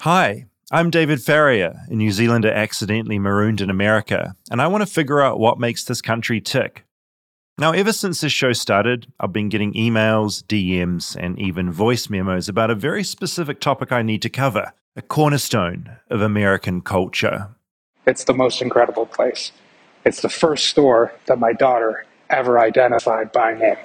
Hi, I'm David Farrier, a New Zealander accidentally marooned in America, and I want to figure out what makes this country tick. Now, ever since this show started, I've been getting emails, DMs, and even voice memos about a very specific topic I need to cover a cornerstone of American culture. It's the most incredible place. It's the first store that my daughter ever identified by name.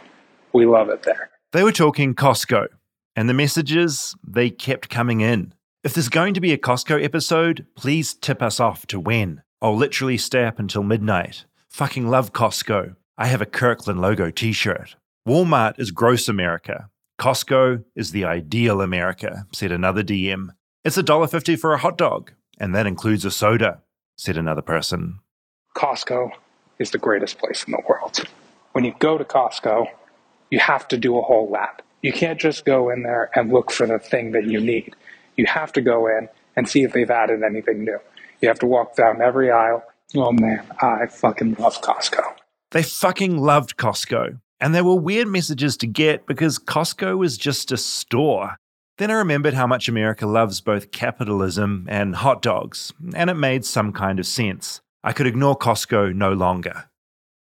We love it there. They were talking Costco, and the messages, they kept coming in. If there's going to be a Costco episode, please tip us off to when. I'll literally stay up until midnight. Fucking love Costco. I have a Kirkland logo t shirt. Walmart is gross America. Costco is the ideal America, said another DM. It's $1.50 for a hot dog, and that includes a soda, said another person. Costco is the greatest place in the world. When you go to Costco, you have to do a whole lap. You can't just go in there and look for the thing that you need. You have to go in and see if they've added anything new. You have to walk down every aisle. Oh man, I fucking love Costco. They fucking loved Costco. And there were weird messages to get because Costco was just a store. Then I remembered how much America loves both capitalism and hot dogs, and it made some kind of sense. I could ignore Costco no longer.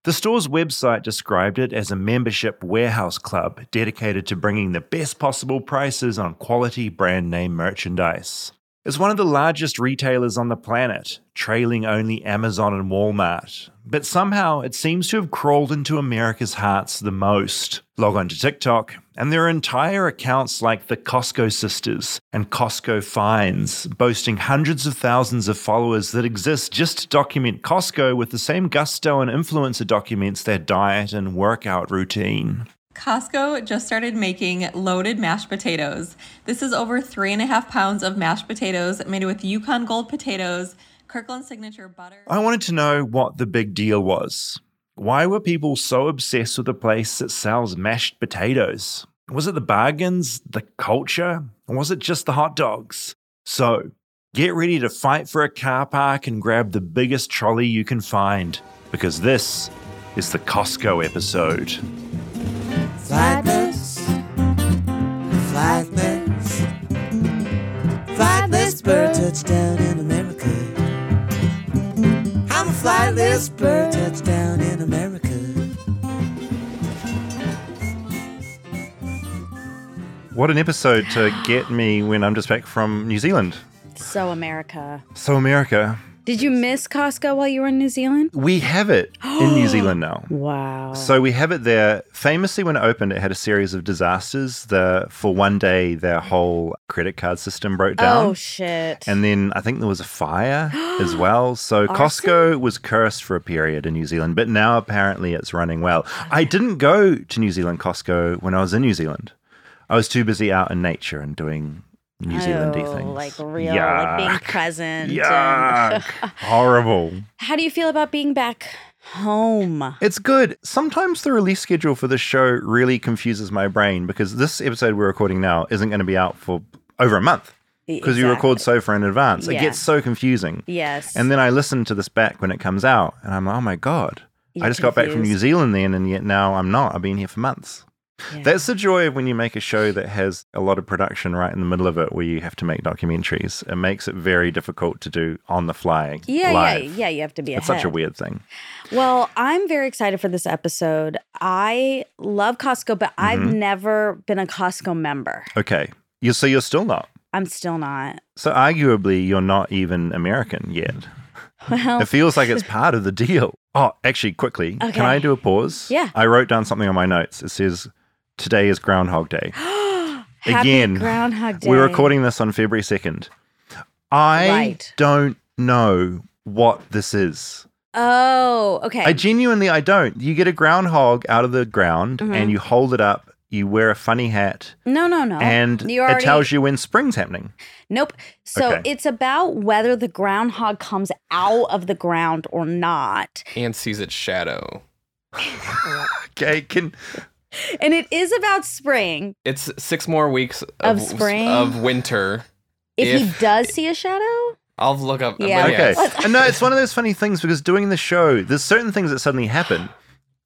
The store's website described it as a membership warehouse club dedicated to bringing the best possible prices on quality brand name merchandise. It's one of the largest retailers on the planet, trailing only Amazon and Walmart. But somehow it seems to have crawled into America's hearts the most. Log on to TikTok, and there are entire accounts like the Costco Sisters and Costco Finds, boasting hundreds of thousands of followers that exist just to document Costco with the same gusto an influencer documents their diet and workout routine. Costco just started making loaded mashed potatoes. This is over three and a half pounds of mashed potatoes made with Yukon Gold potatoes, Kirkland signature butter. I wanted to know what the big deal was. Why were people so obsessed with a place that sells mashed potatoes? Was it the bargains, the culture, or was it just the hot dogs? So, get ready to fight for a car park and grab the biggest trolley you can find, because this is the Costco episode. Flightless, flightless, flightless bird touchdown in America. I'm a flightless bird touchdown in America. What an episode to get me when I'm just back from New Zealand. So America. So, America, Did you miss Costco while you were in New Zealand? we have it in New Zealand now. Wow. So we have it there. Famously, when it opened, it had a series of disasters. The for one day, their whole credit card system broke oh, down. oh shit. And then I think there was a fire as well. So Costco was cursed for a period in New Zealand, but now apparently it's running well. I didn't go to New Zealand Costco when I was in New Zealand. I was too busy out in nature and doing New Zealandy Oh, things. Like real, like being Yuck. present. and- Horrible. How do you feel about being back home? It's good. Sometimes the release schedule for this show really confuses my brain because this episode we're recording now isn't going to be out for over a month because you record so far in advance. It gets so confusing. Yes. And then I listen to this back when it comes out and I'm like, oh my God. You're I just got back from New. Zealand then and yet now I'm not. I've been here for months. Yeah. That's the joy of when you make a show that has a lot of production right in the middle of it where you have to make documentaries. It makes it very difficult to do on the fly. yeah, live. yeah, yeah. You have to be It's ahead. such a weird thing. Well, I'm very excited for this episode. I love Costco, but I've Mm-hmm. never been a Costco member. Okay. You so you're still not. I'm still not. So arguably, you're not even American yet. Well, It feels like it's part of the deal. Oh, actually, quickly, Okay. can I do a pause? Yeah. I wrote down something on my notes. It says, "Today is Groundhog Day." Happy Again, Groundhog Day. We're recording this on February second. I Right. don't know what this is. Oh, okay. I genuinely, I don't. You get a groundhog out of the ground Mm-hmm. and you hold it up. You wear a funny hat, no, no, no. and you it tells you when spring's happening. Nope. So Okay. it's about whether the groundhog comes out of the ground or not. and sees its shadow. Okay, can And it is about spring. It's six more weeks Of of, spring? of winter. If, he does see a shadow, I'll look up. Yeah. Okay. yes. and no, it's one of those funny things because doing the show, there's certain things that suddenly happen,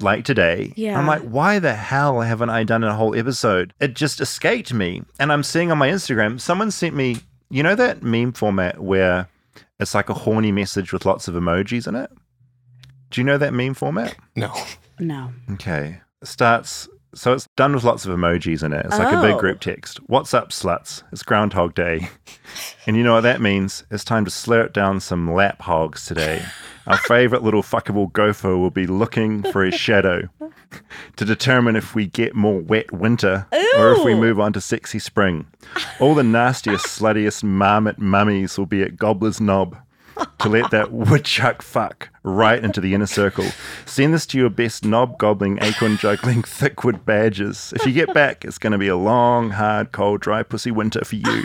like today. Yeah. I'm like, why the hell haven't I done a whole episode? It just escaped me. And I'm seeing on my Instagram, someone sent me You know that meme format where it's like a horny message with lots of emojis in it? Do you know that meme format? No. No. Okay. It starts so it's done with lots of emojis in it. It's like a big Oh. group text. What's up, sluts? It's Groundhog Day. And you know what that means? It's time to slurp down some lap hogs today. Our favorite little fuckable gopher will be looking for his shadow to determine if we get more wet winter or if we move on to sexy spring. All the nastiest, sluttiest marmot mummies will be at Gobbler's Knob to let that woodchuck fuck right into the inner circle. Send this to your best knob gobbling, acorn juggling, thickwood badgers. If you get back, it's going to be a long, hard, cold, dry pussy winter for you.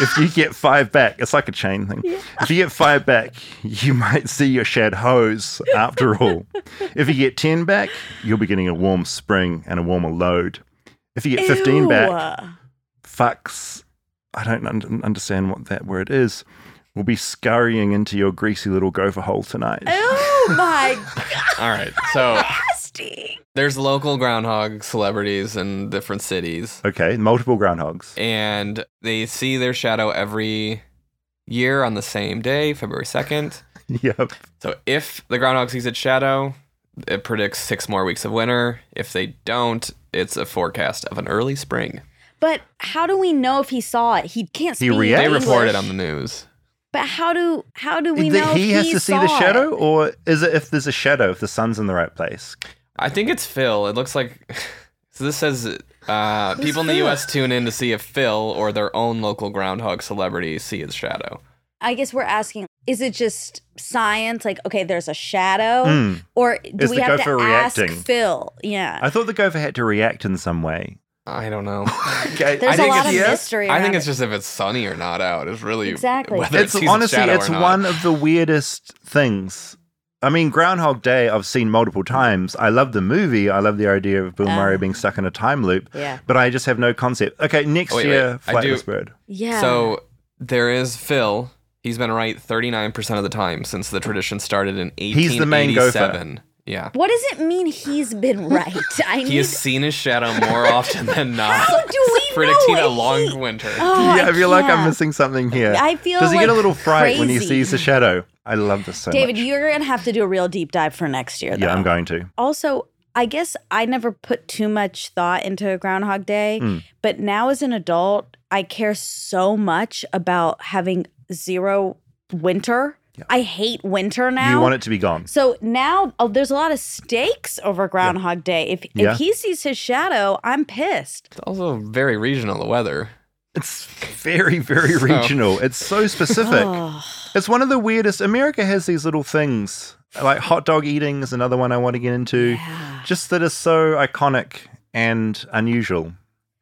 If you get five back, it's like a chain thing. If you get five back, you might see your shed hose after all. If you get 10 back, you'll be getting a warm spring and a warmer load. If you get 15 back, Ew. fucks, I don't un- understand what that word is, will be scurrying into your greasy little gopher hole tonight. Oh my god! All right. So nasty. there's local groundhog celebrities in different cities, Okay, multiple groundhogs. and they see their shadow every year on the same day, February 2nd. yep. So if the groundhog sees its shadow, it predicts six more weeks of winter. If they don't, it's a forecast of an early spring. But how do we know if he saw it? He can't He speak reacts- They English. report it on the news. But how do how do we That know he if has to see the shadow, it? or is it if there's a shadow, if the sun's in the right place? I think it's Phil. It looks like. So this says uh, people in the U.S. tune in to see if Phil or their own local groundhog celebrity see his shadow. I guess we're asking: Is it just science? Like, okay, there's a shadow, Mm. or do Is we have to gopher ask reacting? Phil? Yeah, I thought the gopher had to react in some way. I don't know. Okay, there's I a think lot of yeah. mystery. I think around it's it. just if it's sunny or not out. It's really Exactly. Whether It's sees its honestly, it's or not. one of the weirdest things. I mean, Groundhog Day, I've seen multiple times. I love the movie. I love the idea of Bill. Murray being stuck in a time loop. Yeah. But I just have no concept. Okay, next Wait, wait, year, I do- Flightless Bird. yeah. So there is Phil. He's been right 39% of the time since the tradition started in 1887. He's the main gopher. Yeah. what does it mean? He's been right. I He need. has seen his shadow more often than not. How do we predicting know a long he- winter. Oh, yeah, I feel like I'm missing something here. I feel Does he get a little fright when he sees the shadow? I love this so David, much. you're gonna have to do a real deep dive for next year. yeah. I'm going to. Also, I guess I never put too much thought into Groundhog Day, Mm. but now as an adult, I care so much about having zero winter. I hate winter now. You want it to be gone. so now oh, there's a lot of stakes over Groundhog Day. If Yeah. if he sees his shadow, I'm pissed. It's also very regional, the weather. It's very, very regional. It's so specific. Oh. It's one of the weirdest. America has these little things. Like hot dog eating is another one I want to get into. Yeah. Just that is so iconic and unusual.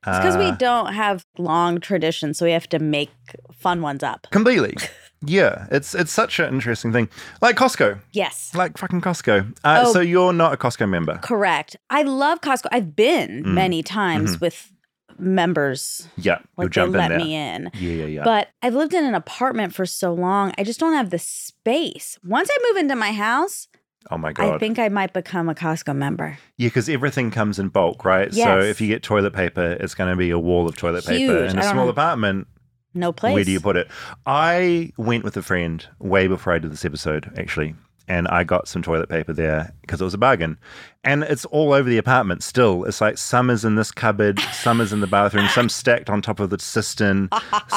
It's because we Uh, don't have long traditions, so we have to make fun ones up. completely. Yeah, it's it's such an interesting thing. Like Costco, Yes. like fucking Costco. Uh, Oh. So you're not a Costco member. Correct. I love Costco. I've been Mm. many times with members. Yeah, Like they in let there. me in. Yeah, yeah, yeah. But I've lived in an apartment for so long, I just don't have the space. Once I move into my house, oh my god. I think I might become a Costco member. Yeah, because everything comes in bulk, right? So if you get toilet paper, it's going to be a wall of toilet paper. In a small know. apartment, No place. where do you put it? I went with a friend way before I did this episode, actually, and I got some toilet paper there because it was a bargain. And it's all over the apartment still. It's like some is in this cupboard, some is in the bathroom, some stacked on top of the cistern,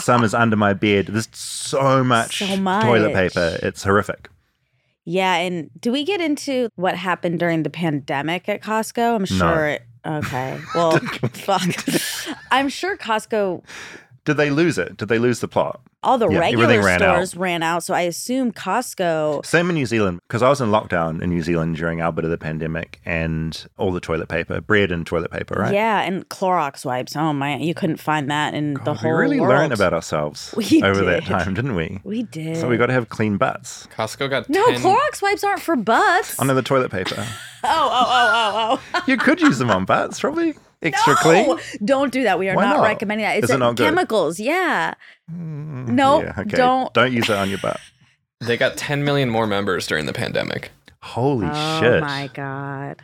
some is under my bed. There's so much, So toilet paper. It's horrific. Yeah, and do we get into what happened during the pandemic at Costco? I'm sure it Okay. Well, fuck. I'm sure Costco Did they lose it? Did they lose the plot? all the Yeah, regular everything ran out. stores ran out, so I assume Costco Same in New Zealand because I was in lockdown in New Zealand during our bit of the pandemic, and all the toilet paper, bread and toilet paper, right? Yeah, and Clorox wipes. Oh my, you couldn't find that in the God, whole we really world. learned about ourselves We over that time, didn't we? We did. So we got to have clean butts. Costco got no 10 Clorox wipes aren't for butts. Oh, Under the toilet paper. Oh, oh, oh, oh, oh. you could use them on butts, probably. Extra no, clean. don't do that. We are not, not? recommending that. It's it a- not good? chemicals. Yeah. Mm, no, Yeah, okay. don't. Don't use it on your butt. They got 10 million more members during the pandemic. Holy oh shit. my god.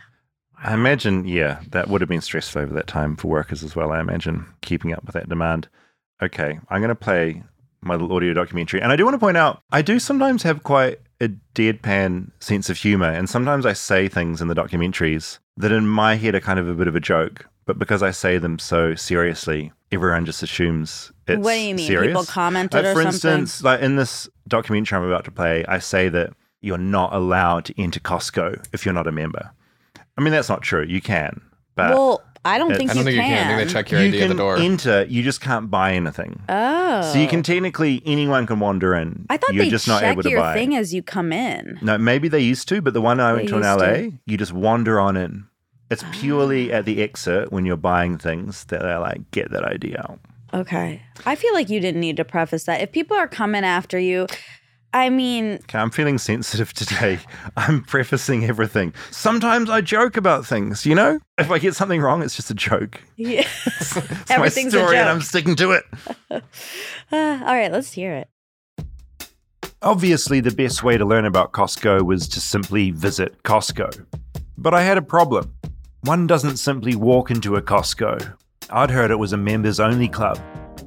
I imagine, yeah, that would have been stressful over that time for workers as well. I imagine keeping up with that demand. Okay, I'm going to play my little audio documentary. And I do want to point out, I do sometimes have quite a deadpan sense of humor. And sometimes I say things in the documentaries that in my head are kind of a bit of a joke. But because I say them so seriously, everyone just assumes it's What do you mean? serious. People commented Like, or for something? instance, like in this documentary I'm about to play, I say that you're not allowed to enter Costco if you're not a member. I mean, that's not true. You can, but well, I don't It's- think I don't you think you can. I think they check your you ID can at the door. enter. You just can't buy anything. Oh, So you can technically anyone can wander in. I thought you're they just not check able to your buy. thing as you come in. No, maybe they used to, but the one I They went to in LA, to. you just wander on in. It's Ah. purely at the exit when you're buying things that they're like, get that idea out. Okay, I feel like you didn't need to preface that. If people are coming after you, I mean, Okay, I'm feeling sensitive today. I'm prefacing everything. Sometimes I joke about things, you know? If I get something wrong, it's just a joke. yeah. It's Everything's my a story and. I'm sticking to it. Uh, all right, let's hear it. Obviously, the best way to learn about Costco was to simply visit Costco. But I had a problem. One doesn't simply walk into a Costco. I'd heard it was a members only club,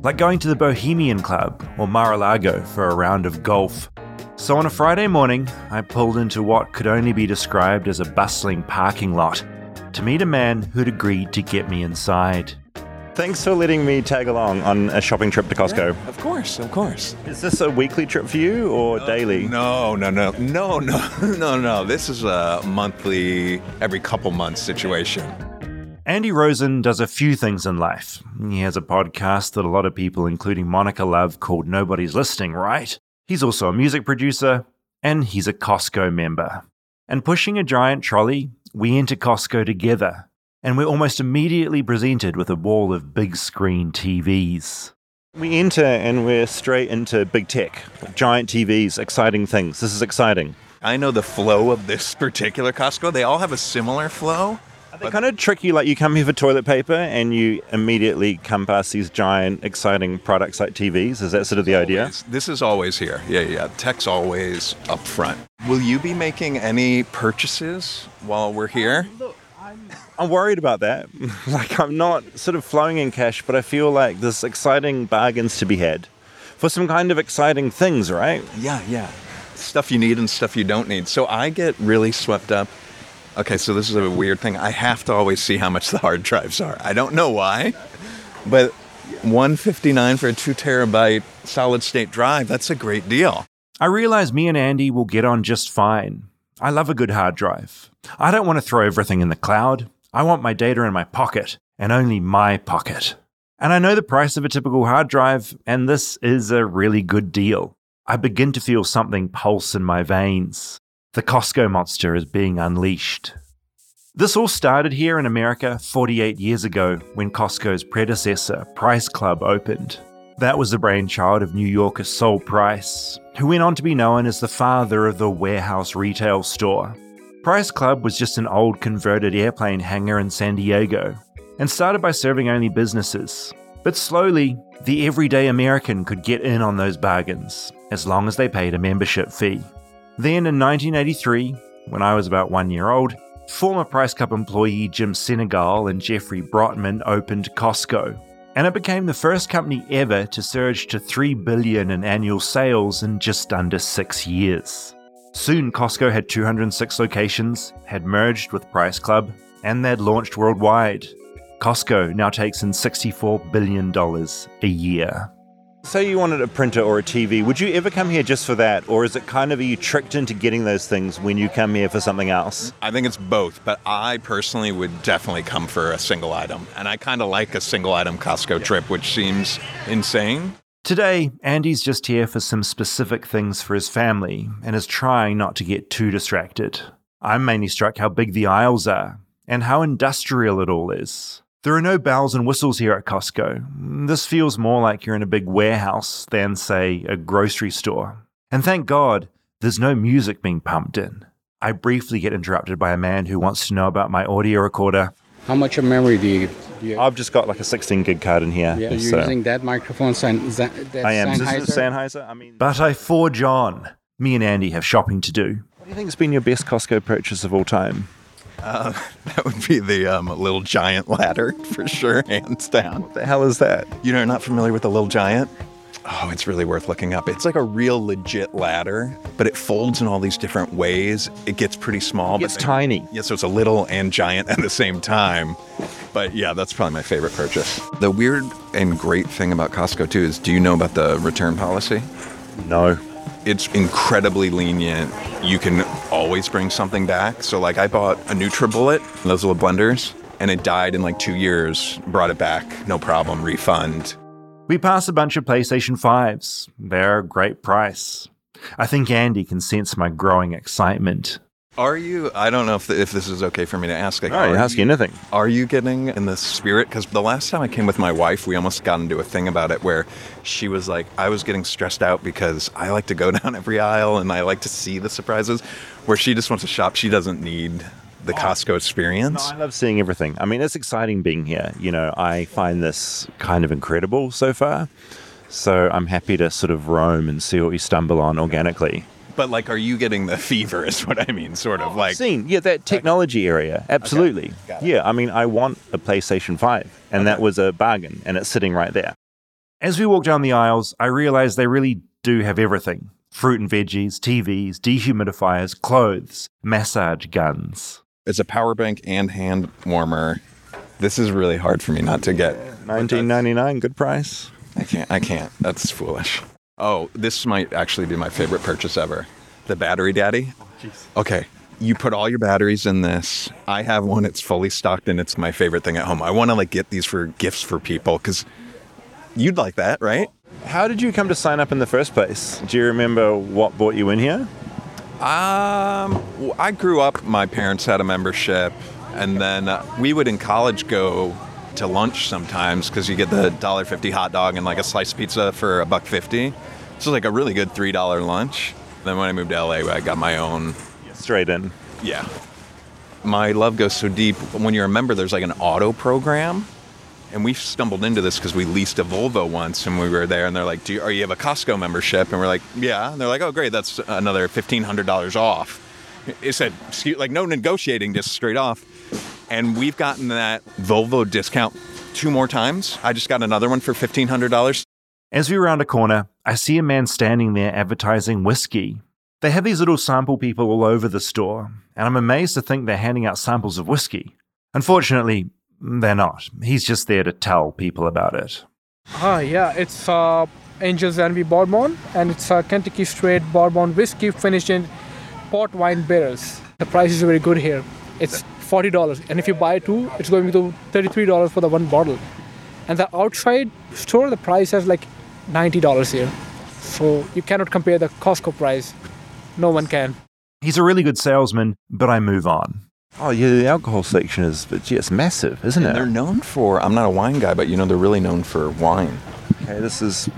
like going to the Bohemian Club or Mar a Lago for a round of golf. So on a Friday morning, I pulled into what could only be described as a bustling parking lot to meet a man who'd agreed to get me inside. Thanks for letting me tag along on a shopping trip to Costco. Of course, of course. Is this a weekly trip for you or uh, daily? No, no, no, no, no, no, no. This is a monthly, every couple months situation. Andy Rosen does a few things in life. He has a podcast that a lot of people, including Monica, love called Nobody's Listening, right? He's also a music producer, and he's a Costco member. And pushing a giant trolley, we enter Costco together, and we're almost immediately presented with a wall of big screen TVs. We enter and we're straight into big tech, giant TVs, exciting things. This is exciting. I know the flow of this particular Costco. They all have a similar flow. They kind of tricky? like you come here for toilet paper and you immediately come past these giant, exciting products like TVs. Is that sort of the idea? Always- This is always here. Yeah, yeah. Tech's always up front. Will you be making any purchases while we're here? Look, I'm worried about that. like, I'm not sort of flowing in cash, but I feel like there's exciting bargains to be had for some kind of exciting things, right? Yeah, yeah. Stuff you need and stuff you don't need. So I get really swept up. Okay, so this is a weird thing. I have to always see how much the hard drives are. I don't know why, but 159 for a 2 terabyte solid state drive, that's a great deal. I realize me and Andy will get on just fine. I love a good hard drive. I don't want to throw everything in the cloud. I want my data in my pocket, and only my pocket. And I know the price of a typical hard drive, and this is a really good deal. I begin to feel something pulse in my veins. The Costco monster is being unleashed. This all started here in America 48 years ago when Costco's predecessor, Price Club, opened. That was the brainchild of New Yorker Sol Price, who went on to be known as the father of the warehouse retail store. Price Club was just an old converted airplane hangar in San Diego and started by serving only businesses. But slowly, the everyday American could get in on those bargains as long as they paid a membership fee. Then in 1983, when I was about one year old, former Price Club employee Jim Sinegal and Jeffrey Brotman opened Costco, and it became the first company ever to surge to 3 billion in annual sales in just under 6 years. Soon Costco had 206 locations, had merged with Price Club, and they'd launched worldwide. Costco now takes in $64 billion a year. Say you wanted a printer or a TV, would you ever come here just for that? Or is it kind of, are you tricked into getting those things when you come here for something else? I think it's both, but I personally would definitely come for a single item. And I kind of like a single item Costco trip, which seems insane. Today, Andy's just here for some specific things for his family and is trying not to get too distracted. I'm mainly struck how big the aisles are and how industrial it all is. There are no bells and whistles here at Costco. This feels more like you're in a big warehouse than, say, a grocery store. And thank God, there's no music being pumped in. I briefly get interrupted by a man who wants to know about my audio recorder. How much of memory do you? Do you I've just got like a 16 gig card in here. yeah, you're so- using that microphone. San, San, that I am. Is this a Sennheiser? Sennheiser? I mean, but I forge on. Me and Andy have shopping to do. What do you think has been your best Costco purchase of all time? That would be the um, Little Giant ladder for sure, hands down. What the hell is that? You know, not familiar with the Little Giant? Oh, it's really worth looking up. It's like a real legit ladder, but it folds in all these different ways. It gets pretty small. It's tiny. Yeah, so it's a little and giant at the same time. But yeah, that's probably my favorite purchase. The weird and great thing about Costco too is do you know about the return policy? No. It's incredibly lenient. You can always bring something back. So like I bought a NutriBullet, those little blenders, and it died in like 2 years. Brought it back, no problem, refund. We pass a bunch of PlayStation 5s. They're a great price. I think Andy can sense my growing excitement. Are you? I don't know if, if this is okay for me to ask. Like, No, are you ask you- anything. Are you getting in the spirit? Because the last time I came with my wife, we almost got into a thing about it where she was like, I was getting stressed out because I like to go down every aisle and I like to see the surprises. Where she just wants to shop, she doesn't need the oh. Costco experience. No, I love seeing everything. I mean, it's exciting being here. You know, I find this kind of incredible so far. So I'm happy to sort of roam and see what we stumble on organically. But like, are you getting the fever? Is what I mean. Sort of oh, like. Seen, yeah, that technology area, absolutely. got it. Yeah, I mean, I want a PlayStation 5, and that was a bargain, and it's sitting right there. As we walk down the aisles, I realize they really do have everything fruit and veggies, TVs, dehumidifiers, clothes, massage guns. It's a power bank and hand warmer. This is really hard for me not to get. 1999, good price. I can't. I can't. That's foolish. Oh, this might actually be my favorite purchase ever. The Battery Daddy. Okay. You put all your batteries in this. I have one. It's fully stocked, and it's my favorite thing at home. I want to like get these for gifts for people because you'd like that, right? How did you come to sign up in the first place? Do you remember what brought you in here? Um, I grew up. My parents had a membership, and then uh, we would in college go to lunch sometimes because you get the dollar fifty hot dog and like a slice of pizza for a buck fifty. So like a really good three dollar lunch. Then when I moved to LA, I got my own. Straight in. Yeah. My love goes so deep. When you're a member, there's like an auto program. And we stumbled into this because we leased a Volvo once and we were there and they're like, Do you, are you have a Costco membership? And we're like, Yeah. And they're like, Oh, great. That's another $1,500 off. It said, like, no negotiating, just straight off. And we've gotten that Volvo discount two more times. I just got another one for $1,500. As we round a corner, I see a man standing there advertising whiskey. They have these little sample people all over the store, and I'm amazed to think they're handing out samples of whiskey. Unfortunately, they're not. He's just there to tell people about it. Ah, yeah, it's uh, Angels Envy Bourbon, and it's a Kentucky Straight Bourbon whiskey finished in port wine barrels. The price is very good here. It's forty dollars, and if you buy two, it's going to thirty-three dollars for the one bottle. And the outside store, the price is like ninety dollars here. So you cannot compare the Costco price. No one can. He's a really good salesman, but I move on. Oh, yeah, the alcohol section is, but gee, it's massive, isn't And they're known for, I'm not a wine guy, but you know, they're really known for wine. Okay, this is.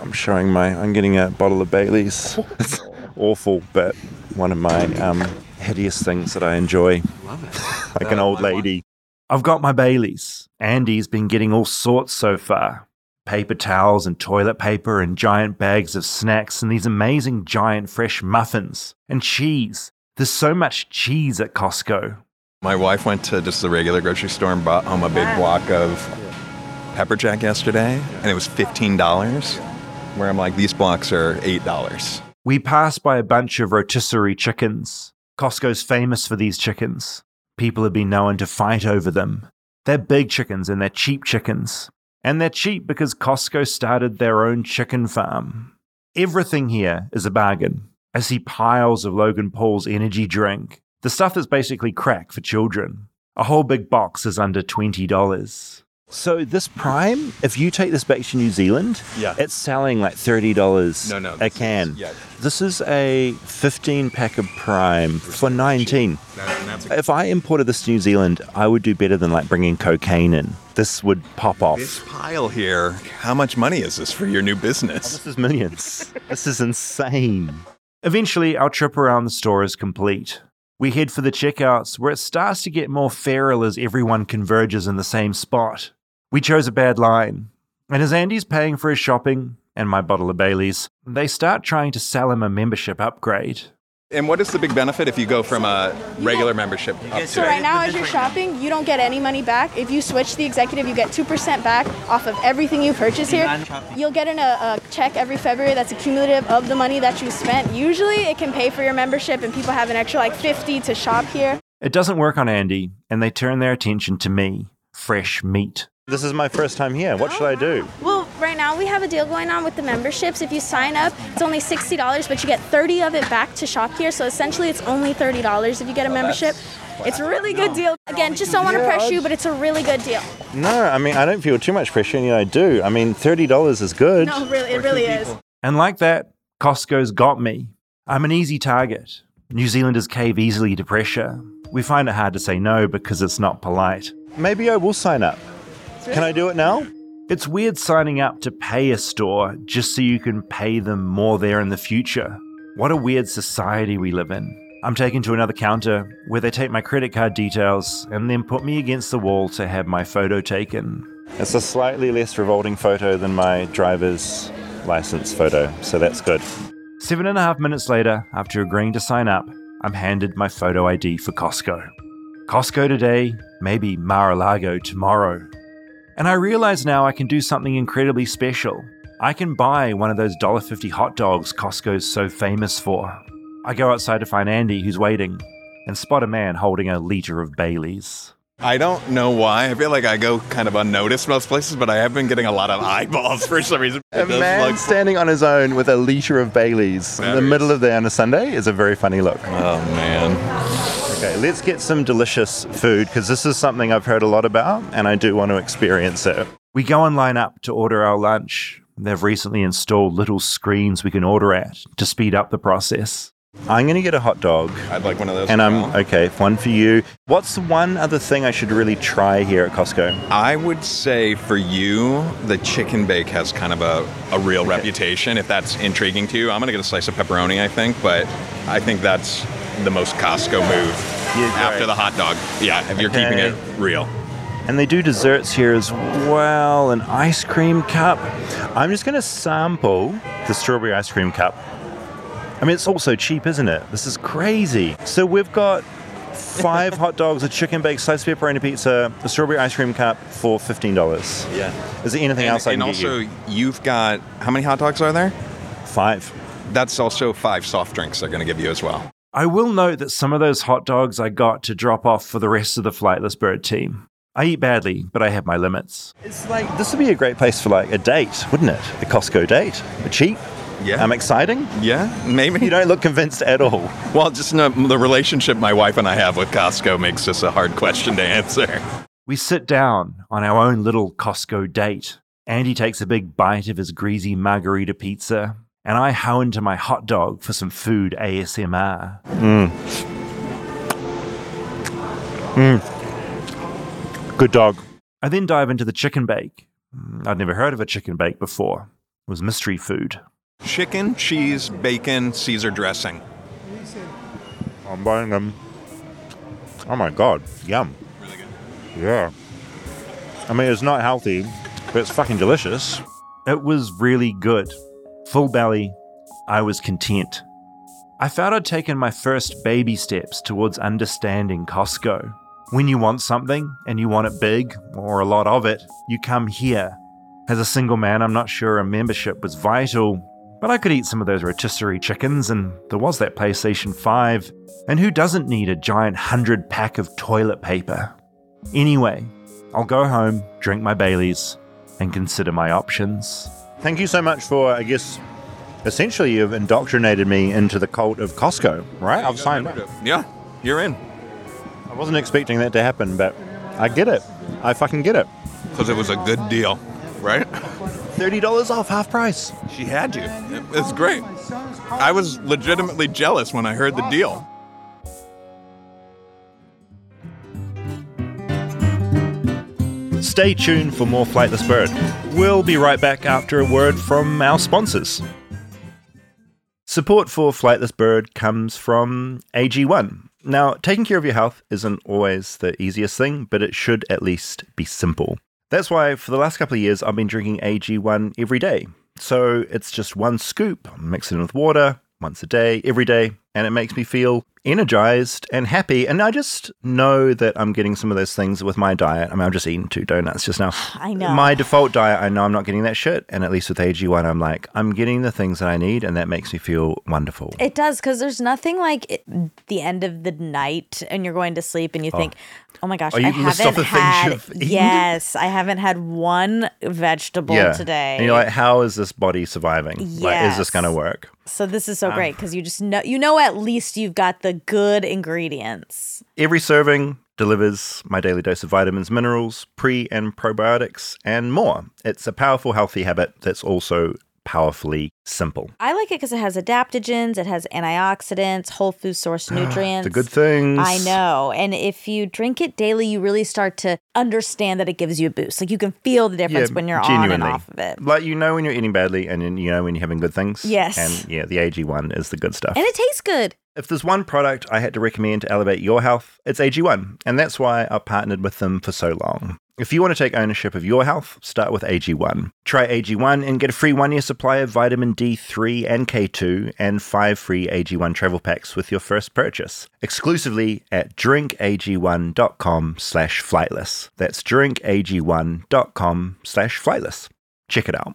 I'm showing my. I'm getting a bottle of Bailey's. It's awful, but one of my um, hideous things that I enjoy. Love it. like an old lady. I've got my Baileys. Andy's been getting all sorts so far paper towels and toilet paper and giant bags of snacks and these amazing giant fresh muffins and cheese. There's so much cheese at Costco. My wife went to just the regular grocery store and brought home a big block of pepper jack yesterday, and it was fifteen dollars. Where I'm like, these blocks are eight dollars. We pass by a bunch of rotisserie chickens. Costco's famous for these chickens. People have been known to fight over them. They're big chickens and they're cheap chickens. And they're cheap because Costco started their own chicken farm. Everything here is a bargain. I see piles of Logan Paul's energy drink, the stuff that's basically crack for children. A whole big box is under $20. So this Prime, if you take this back to New Zealand, Yeah. it's selling like thirty dollars No, no, a this is- can. yeah. This is a fifteen pack of Prime for nineteen. If I imported this to New Zealand, I would do better than like bringing cocaine in. This would pop off. This pile here, how much money is this for your new business? Oh, this is millions. this is insane. Eventually, our trip around the store is complete. We head for the checkouts where it starts to get more feral as everyone converges in the same spot. We chose a bad line, and as Andy's paying for his shopping and my bottle of Bailey's, they start trying to sell him a membership upgrade. And what is the big benefit if you go from a regular membership up So to right now, as you're shopping, you don't get any money back. If you switch to the executive, you get two percent back off of everything you purchase here. You'll get in a, a check every February that's accumulative of the money that you spent. Usually, it can pay for your membership, and people have an extra like 50 to shop here. It doesn't work on Andy, and they turn their attention to me fresh meat. This is my first time here. What should I do? Well, right now we have a deal going on with the memberships. If you sign up, it's only sixty dollars, but you get thirty of it back to shop here. So essentially, it's only thirty dollars if you get a membership. It's a really good deal. Again, just don't want to press you, but it's a really good deal. No, I mean, I don't feel too much pressure, and yet I do. I mean, $30 is good. No, really, it really is. And like that, Costco's got me. I'm an easy target. New Zealanders cave easily to pressure. We find it hard to say no because it's not polite. Maybe I will sign up. Can I do it now? It's weird signing up to pay a store just so you can pay them more there in the future. What a weird society we live in. I'm taken to another counter where they take my credit card details and then put me against the wall to have my photo taken. It's a slightly less revolting photo than my driver's license photo, so that's good. Seven and a half minutes later, after agreeing to sign up, I'm handed my photo ID for Costco. Costco today, maybe Mar a Lago tomorrow. And I realize now I can do something incredibly special. I can buy one of those $1.50 hot dogs Costco's so famous for. I go outside to find Andy, who's waiting, and spot a man holding a litre of Bailey's. I don't know why. I feel like I go kind of unnoticed most places, but I have been getting a lot of eyeballs for some reason. A man look- standing on his own with a litre of Bailey's in the middle of the day on a Sunday is a very funny look. Oh man. Okay, let's get some delicious food because this is something I've heard a lot about and I do want to experience it. We go and line up to order our lunch. They've recently installed little screens we can order at to speed up the process. I'm going to get a hot dog. I'd like one of those. And I'm well. okay, one for you. What's the one other thing I should really try here at Costco? I would say for you, the chicken bake has kind of a, a real reputation. If that's intriguing to you, I'm gonna get a slice of pepperoni. I think, but I think that's the most Costco move Yeah, after right. the hot dog. Yeah, if you're keeping it real. And they do desserts here as well, an ice cream cup. I'm just going to sample the strawberry ice cream cup. I mean, it's also cheap, isn't it? This is crazy. So we've got five hot dogs, a chicken bake, sliced pepperoni pizza, a strawberry ice cream cup for $15. Yeah. Is there anything And, else I and can also, get you've got how many hot dogs are there? Five. That's also five soft drinks they're gonna give you as well. I will note that some of those hot dogs I got to drop off for the rest of the Flightless Bird team. I eat badly, but I have my limits. It's like this would be a great place for like a date, wouldn't it? A Costco date, a cheap, Yeah. I'm um, exciting. yeah, maybe. You don't look convinced at all. Well, just no, the relationship my wife and I have with Costco makes this a hard question to answer. We sit down on our own little Costco date. Andy takes a big bite of his greasy margarita pizza, and I hoe into my hot dog for some food ASMR. Good dog. I then dive into the chicken bake. Mm, I'd never heard of a chicken bake before. It was mystery food. Chicken, cheese, bacon, Caesar dressing. I'm buying them. Oh my god, yum. Really good. Yeah. I mean, it's not healthy, but it's fucking delicious. It was really good. Full belly. I was content. I felt I'd taken my first baby steps towards understanding Costco. When you want something and you want it big or a lot of it, you come here. As a single man, I'm not sure a membership was vital, but I could eat some of those rotisserie chickens, and there was that PlayStation 5. And who doesn't need a giant 100 pack of toilet paper? Anyway, I'll go home, drink my Baileys, and consider my options. Thank you so much for, I guess, essentially you've indoctrinated me into the cult of Costco, right? I've signed up. Yeah, you're in. I wasn't expecting that to happen, but I get it. I fucking get it. Because it was a good deal, right? $30 off, half price. She had you. It's great. I was legitimately jealous when I heard the deal. Stay tuned for more Flightless Bird. We'll be right back after a word from our sponsors. Support for Flightless Bird comes from AG1. Now, taking care of your health isn't always the easiest thing, but it should at least be simple. That's why for the last couple of years I've been drinking AG1 every day. So it's just one scoop, mix it with water once a day, every day, and it makes me feel energized and happy. And I just know that I'm getting some of those things with my diet. I mean, I'm just eating two donuts just now. I know. My default diet, I know I'm not getting that shit. And at least with AG1, I'm like, I'm getting the things that I need, and that makes me feel wonderful. It does because there's nothing like it, the end of the night and you're going to sleep and you think, oh my gosh, Oh, you I haven't had. Yes, I haven't had one vegetable yeah. today. And you're like, how is this body surviving? Like, is this going to work? so this is so Um, great because you just know you know at least you've got the good ingredients. Every serving delivers my daily dose of vitamins, minerals, pre and probiotics, and more. It's a powerful, healthy habit that's also powerfully simple. I like it because it has adaptogens, it has antioxidants, whole food source nutrients. The good things. I know. And if you drink it daily, you really start to understand that it gives you a boost. Like you can feel the difference when you're on and off of it. Like you know when you're eating badly, and then you know when you're having good things. Yes. And yeah, the AG1 is the good stuff. And it tastes good. If there's one product I had to recommend to elevate your health, it's AG1, and that's why I've partnered with them for so long. If you want to take ownership of your health, start with AG1. Try AG1 and get a free one year supply of vitamin D3 and K2 and five free AG1 travel packs with your first purchase. Exclusively at drinkag1.com slash flightless. That's drinkag1.com slash flightless. Check it out.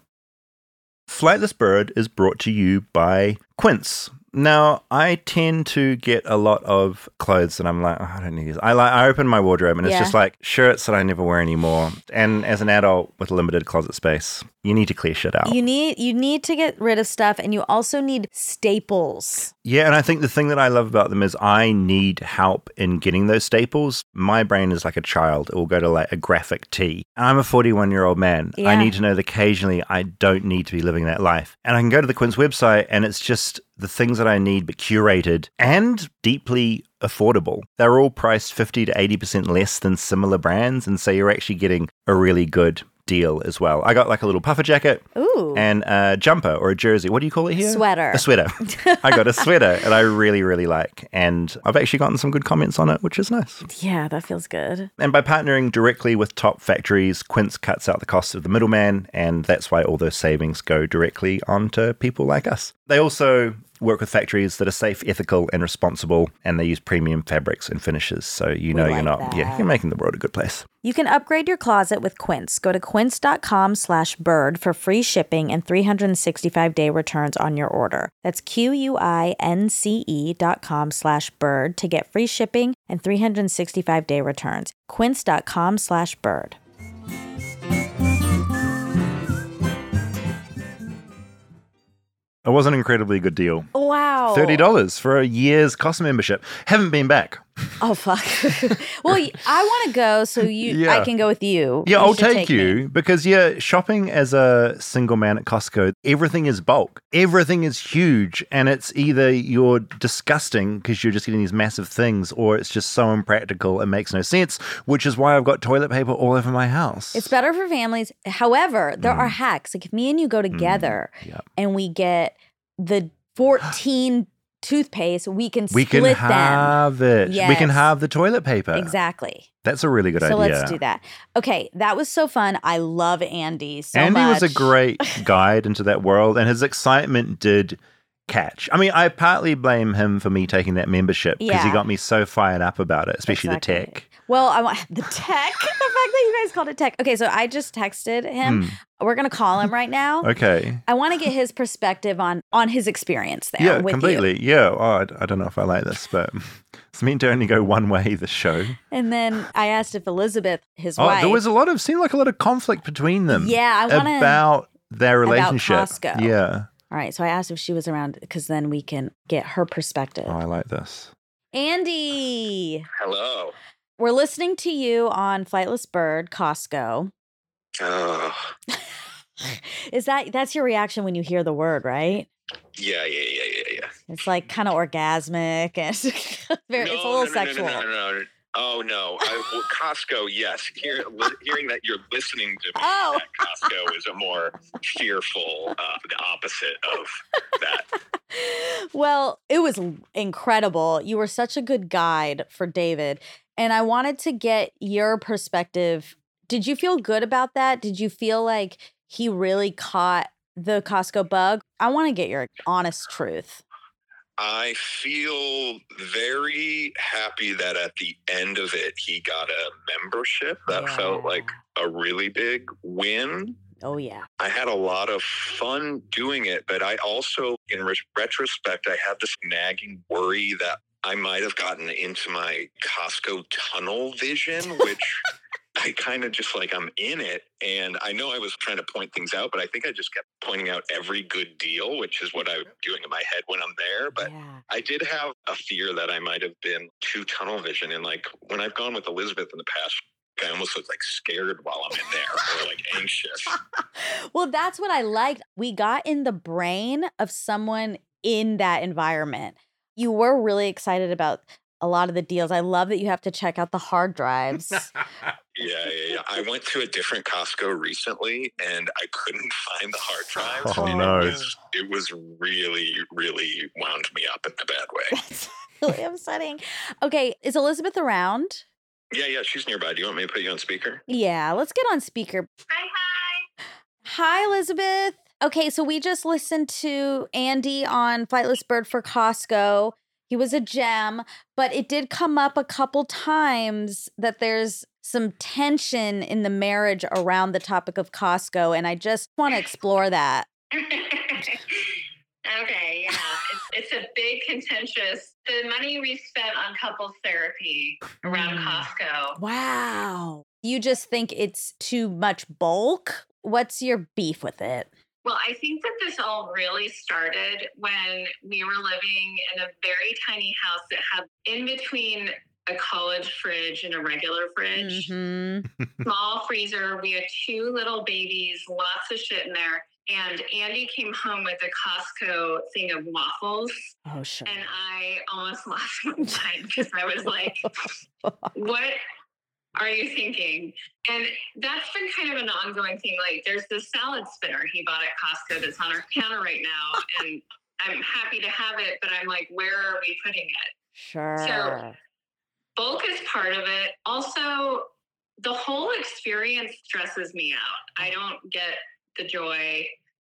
Flightless Bird is brought to you by Quince. Now, I tend to get a lot of clothes and I'm like, oh, I don't need these. I like I open my wardrobe and it's Yeah. just like shirts that I never wear anymore. And as an adult with limited closet space, you need to clear shit out. You need you need to get rid of stuff and you also need staples. Yeah, and I think the thing that I love about them is I need help in getting those staples. My brain is like a child. It will go to like a graphic T. And I'm a 41 year old man. I need to know that occasionally I don't need to be living that life. And I can go to the Quince website and it's just the things that I need, but curated and deeply affordable. They're all priced 50 to 80% less than similar brands. And so you're actually getting a really good deal as well. I got like a little puffer jacket Ooh. and a jumper or a jersey. What do you call it here? Sweater. A sweater. I got a sweater and I really, really like. And I've actually gotten some good comments on it, which is nice. Yeah, that feels good. And by partnering directly with top factories, Quince cuts out the cost of the middleman, and that's why all those savings go directly onto people like us. They also work with factories that are safe, ethical, and responsible, and they use premium fabrics and finishes. So you know you're like not, yeah, you're making the world a good place. You can upgrade your closet with Quince. Go to quince.com slash bird for free shipping and 365 day returns on your order. That's Q-U-I-N-C-E E dot com slash bird to get free shipping and 365 day returns. Quince.com slash bird. It was an incredibly good deal. Wow. $30 for a year's cost membership. Haven't been back. Oh, fuck. well, I want to go so you Yeah. I can go with you. Yeah, You I'll take, me. you because yeah, shopping as a single man at Costco, everything is bulk. Everything is huge and it's either you're disgusting because you're just getting these massive things or it's just so impractical it makes no sense, which is why I've got toilet paper all over my house. It's better for families. However, there Mm. are hacks. Like if me and you go together and we get the 14 toothpaste, we can we can have it. We can have the toilet paper. Exactly. That's a really good so idea. So let's do that. Okay, that was so fun. I love Andy so Andy much. was a great guide into that world, and his excitement did catch. I mean, I partly blame him for me taking that membership because he got me so fired up about it, especially the tech. Well, I want the tech. the fact that you guys called it tech. Okay, so I just texted him. Hmm. We're gonna call him right now. Okay. I want to get his perspective on on his experience there. Yeah, with you. completely. Yeah. Oh, I, I don't know if I like this, but it's meant to only go one way. This show. And then I asked if Elizabeth, his Oh, wife, there was a lot of seemed like a lot of conflict between them. Yeah, I wanna- about their relationship. about. Costco. Yeah. All right, so I asked if she was around because then we can get her perspective. Oh, I like this. Andy, Hello. we're listening to you on Flightless Bird, Costco. Oh, Is that that's your reaction when you hear the word, right? yeah, yeah, yeah, yeah, yeah. It's like kind of orgasmic and very, it's a little no, no, sexual. No, no, no, no, no. Oh no! I, well, Costco, yes. Hear, li- hearing that you're listening to me Oh. at Costco is a more fearful, uh, the opposite of that. Well, it was incredible. You were such a good guide for David. And I wanted to get your perspective. Did you feel good about that? Did you feel like he really caught the Costco bug? I want to get your honest truth. I feel very happy that at the end of it, he got a membership. That felt like a really big win. Oh, yeah. I had a lot of fun doing it, but I also, in re- retrospect, I had this nagging worry that I might have gotten into my Costco tunnel vision, which I kind of just like, I'm in it. And I know I was trying to point things out, but I think I just kept pointing out every good deal, which is what I'm doing in my head when I'm there. But I did have a fear that I might have been too tunnel vision. And like when I've gone with Elizabeth in the past, I almost look like scared while I'm in there or like anxious. Well, that's what I liked. We got in the brain of someone in that environment. You were really excited about a lot of the deals. I love that you have to check out the hard drives. Yeah, yeah, yeah. I went to a different Costco recently and I couldn't find the hard drives. Oh, and no. It was, it was really, really wound me up in a bad way. It's really upsetting. Okay, is Elizabeth around? Yeah, yeah, she's nearby. Do you want me to put you on speaker? Yeah, let's get on speaker. Hi, hi. Hi, Elizabeth. Okay, so we just listened to Andy on Flightless Bird for Costco. He was a gem, but it did come up a couple times that there's some tension in the marriage around the topic of Costco, and I just want to explore that. Okay, yeah, it's, it's a big contentious. The money we spent on couples therapy around Mm. Costco. Wow. You just think it's too much bulk? What's your beef with it? Well, I think that this all really started when we were living in a very tiny house that had in between a college fridge and a regular fridge, Mm-hmm. small freezer. We had two little babies, lots of shit in there. And Andy came home with a Costco thing of waffles. Oh, sure. And I almost lost my mind because I was like, what are you thinking? And that's been kind of an ongoing thing. Like, there's this salad spinner he bought at Costco that's on our counter right now. And I'm happy to have it, but I'm like, where are we putting it? Sure. So bulk is part of it. Also, the whole experience stresses me out. I don't get the joy.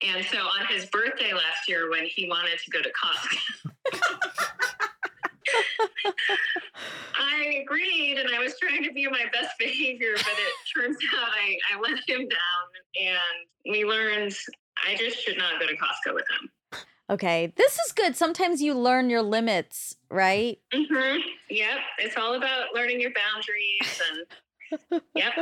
And so on his birthday last year, when he wanted to go to Costco, I agreed and I was trying to be my best behavior, but it turns out I, I let him down and we learned I just should not go to Costco with him. Okay, this is good. Sometimes you learn your limits, right? hmm Yep. It's all about learning your boundaries and yep.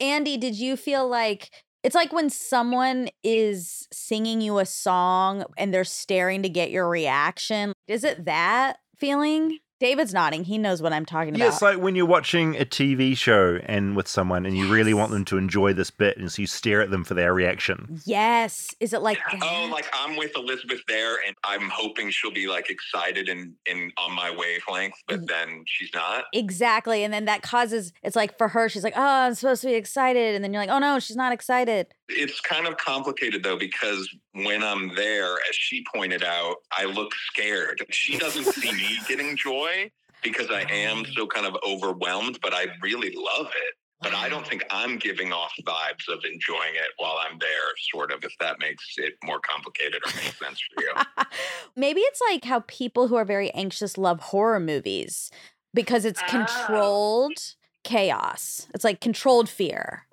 Andy, did you feel like it's like when someone is singing you a song and they're staring to get your reaction? Is it that feeling? David's nodding. He knows what I'm talking Yeah, about. it's like when you're watching a TV show and with someone and you really want them to enjoy this bit and so you stare at them for their reaction. yes. Is it like oh, that? Oh, like I'm with Elizabeth there, and I'm hoping she'll be like excited and, and on my wavelength, but then she's not. Exactly. And then that causes it's like for her, she's like, Oh, I'm supposed to be excited. And then you're like, Oh no, she's not excited. It's kind of complicated though, because when I'm there, as she pointed out, I look scared. She doesn't see me getting joy because I am so kind of overwhelmed, but I really love it. But I don't think I'm giving off vibes of enjoying it while I'm there, sort of, if that makes it more complicated or makes sense for you. Maybe it's like how people who are very anxious love horror movies because it's oh. controlled chaos. It's like controlled fear.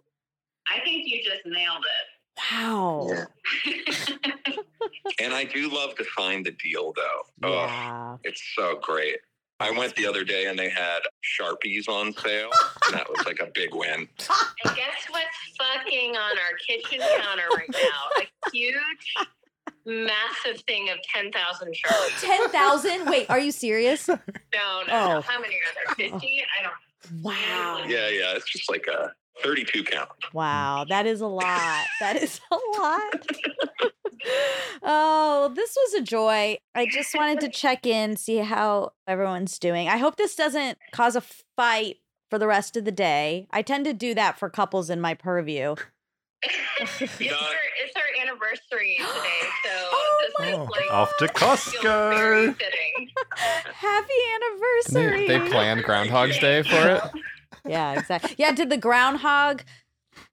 I think you just nailed it. Wow. And I do love to find the deal, though. Yeah. Oh, it's so great. I went the other day and they had Sharpies on sale. and that was like a big win. And guess what's fucking on our kitchen counter right now? A huge, massive thing of 10,000 sharpies. 10,000? Wait, are you serious? No, no, Oh. no. How many are there? 50? I don't Wow. Yeah, yeah. It's just like a 32 count. Wow, that is a lot. That is a lot. oh, this was a joy. I just wanted to check in, see how everyone's doing. I hope this doesn't cause a fight for the rest of the day. I tend to do that for couples in my purview. it's, our, it's our anniversary today, so Oh this is like Off to Costco. fitting. Happy They, anniversary. they planned Groundhog's Day for it. Yeah, exactly. Yeah, did the groundhog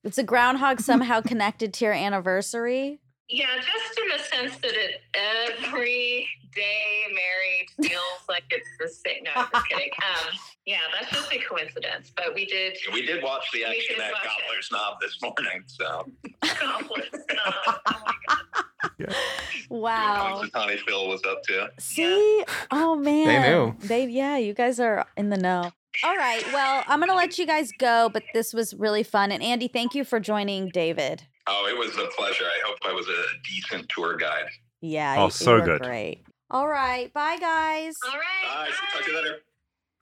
it's a groundhog somehow connected to your anniversary? Yeah, just in the sense that it every day Mary looks like it's the same. No, I'm just kidding. Um, yeah, that's just a coincidence. But we did. We did watch the action at watch it. Gobbler's Knob this morning, so yeah Wow. Tony Phil was up to. See? Oh man. They knew. They yeah, you guys are in the know. All right. Well, I'm gonna let you guys go, but this was really fun. And Andy, thank you for joining David. Oh, it was a pleasure. I hope I was a decent tour guide. Yeah. Oh, you- so you were good. Great. All right. Bye guys. All right. Bye. Talk to you later.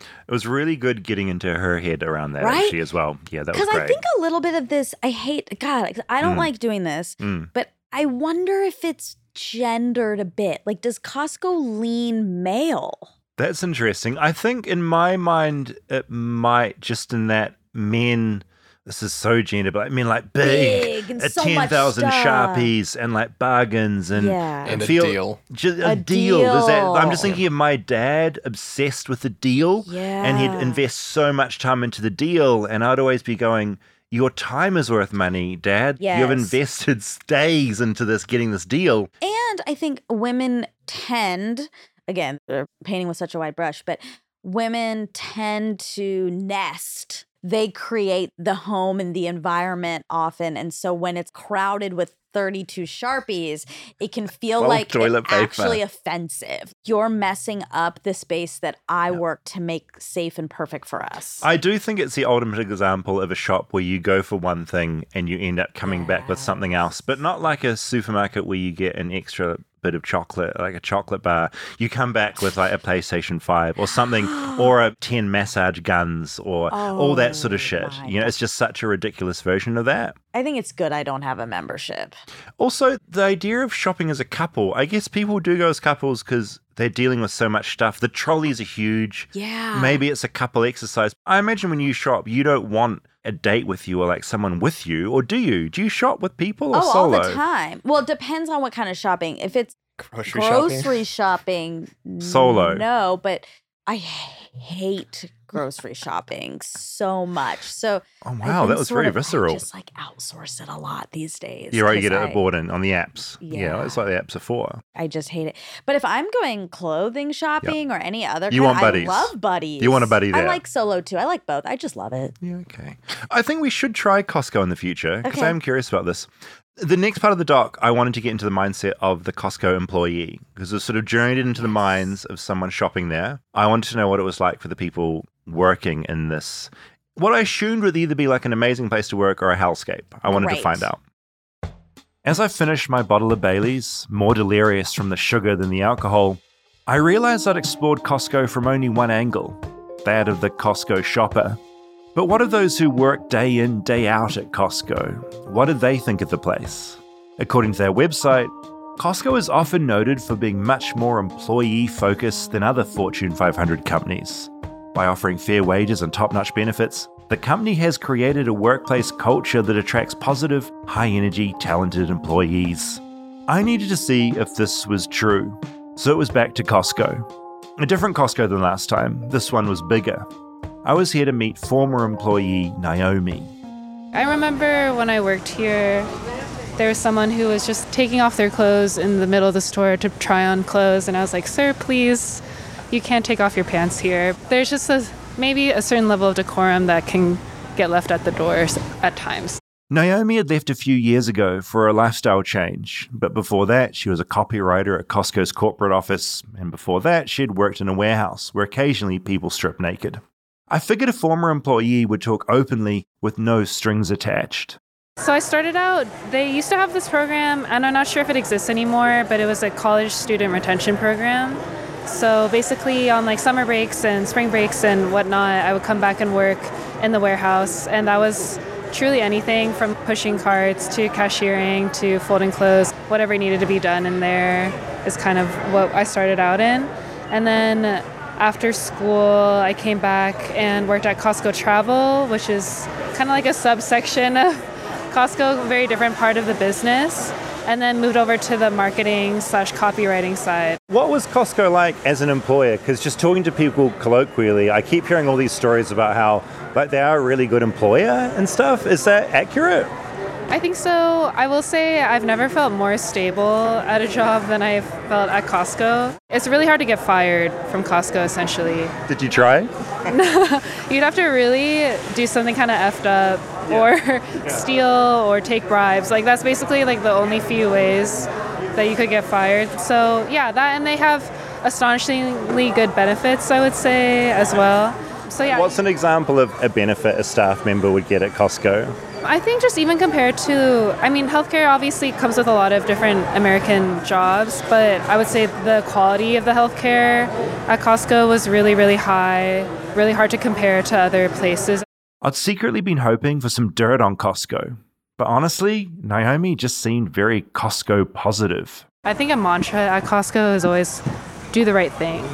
It was really good getting into her head around that Right? actually as well. Yeah, that was great. Because great. I think a little bit of this, I hate God, I don't Mm. like doing this, Mm. but I wonder if it's gendered a bit. Like, does Costco lean male? That's interesting. I think in my mind, it might just in that men. This is so gender, but I mean like big, Big and at so ten thousand sharpies and like bargains and Yeah. And a feel- deal. ju- a, A deal. Is that, I'm just thinking of my dad obsessed with the deal, and he'd invest so much time into the deal, and I'd always be going. Your time is worth money, Dad. You've invested days into this, getting this deal. And I think women tend, again, they're painting with such a wide brush, but women tend to nest. They create the home and the environment often. And so when it's crowded with 32 Sharpies, it can feel Well, like actually offensive. You're messing up the space that I work to make safe and perfect for us. I do think it's the ultimate example of a shop where you go for one thing and you end up coming back with something else, but not like a supermarket where you get an extra bit of chocolate, like a chocolate bar. You come back with like a PlayStation 5 or something, or a 10 massage guns or all that sort of oh shit. You know, it's just such a ridiculous version of that. I think it's good I don't have a membership. Also, the idea of shopping as a couple, I guess people do go as couples because they're dealing with so much stuff. The trolleys are huge. Yeah. Maybe it's a couple exercise. I imagine when you shop, you don't want a date with you or like someone with you, or do you? Do you shop with people or oh, solo? all the time. Well, it depends on what kind of shopping. If it's Grocery shopping? grocery shopping, Solo. no. But I hate grocery shopping so much. So Oh, wow, that was very I visceral. just like outsource it a lot these days. You're right, you 'cause get it I- aboard in on the apps. Yeah. Yeah. that's what the apps are for. I just hate it. But if I'm going clothing shopping or any other, You kind, want buddies. I love buddies. You want a buddy I like solo too. I like both. I just love it. Yeah, okay. I think we should try Costco in the future because Okay. I'm curious about this. The next part of the doc, I wanted to get into the mindset of the Costco employee because it sort of journeyed into the minds of someone shopping there. I wanted to know what it was like for the people working in this. What I assumed would either be like an amazing place to work or a hellscape. I wanted to find out. As I finished my bottle of Bailey's, more delirious from the sugar than the alcohol, I realized I'd explored Costco from only one angle that of the Costco shopper. But what of those who work day in, day out at Costco? What did they think of the place? According to their website, Costco is often noted for being much more employee focused than other Fortune 500 companies. By offering fair wages and top notch benefits, the company has created a workplace culture that attracts positive, high energy, talented employees. I needed to see if this was true, so it was back to Costco. A different Costco than last time, this one was bigger. I was here to meet former employee Naomi. I remember when I worked here, there was someone who was just taking off their clothes in the middle of the store to try on clothes, and I was like, "Sir, please, you can't take off your pants here." There's just a maybe a certain level of decorum that can get left at the doors at times. Naomi had left a few years ago for a lifestyle change, but before that, she was a copywriter at Costco's corporate office, and before that, she had worked in a warehouse where occasionally people strip naked. I figured a former employee would talk openly with no strings attached. So I started out, they used to have this program, and I'm not sure if it exists anymore, but it was a college student retention program. So basically, on like summer breaks and spring breaks and whatnot, I would come back and work in the warehouse, and that was truly anything from pushing carts to cashiering to folding clothes, whatever needed to be done in there is kind of what I started out in. And then after school, I came back and worked at Costco Travel, which is kind of like a subsection of Costco, very different part of the business. And then moved over to the marketing slash copywriting side. What was Costco like as an employer? Because just talking to people colloquially, I keep hearing all these stories about how like they are a really good employer and stuff. Is that accurate? I think so. I will say I've never felt more stable at a job than I've felt at Costco. It's really hard to get fired from Costco, essentially. Did you try? You'd have to really do something kind of effed up or steal or take bribes. Like, that's basically like the only few ways that you could get fired. So, yeah, that, and they have astonishingly good benefits, I would say, as well. So, yeah. What's an example of a benefit a staff member would get at Costco? I think just even compared to, I mean, healthcare obviously comes with a lot of different American jobs, but I would say the quality of the healthcare at Costco was really, really high, really hard to compare to other places. I'd secretly been hoping for some dirt on Costco, but honestly, Naomi just seemed very Costco positive. I think a mantra at Costco is always do the right thing,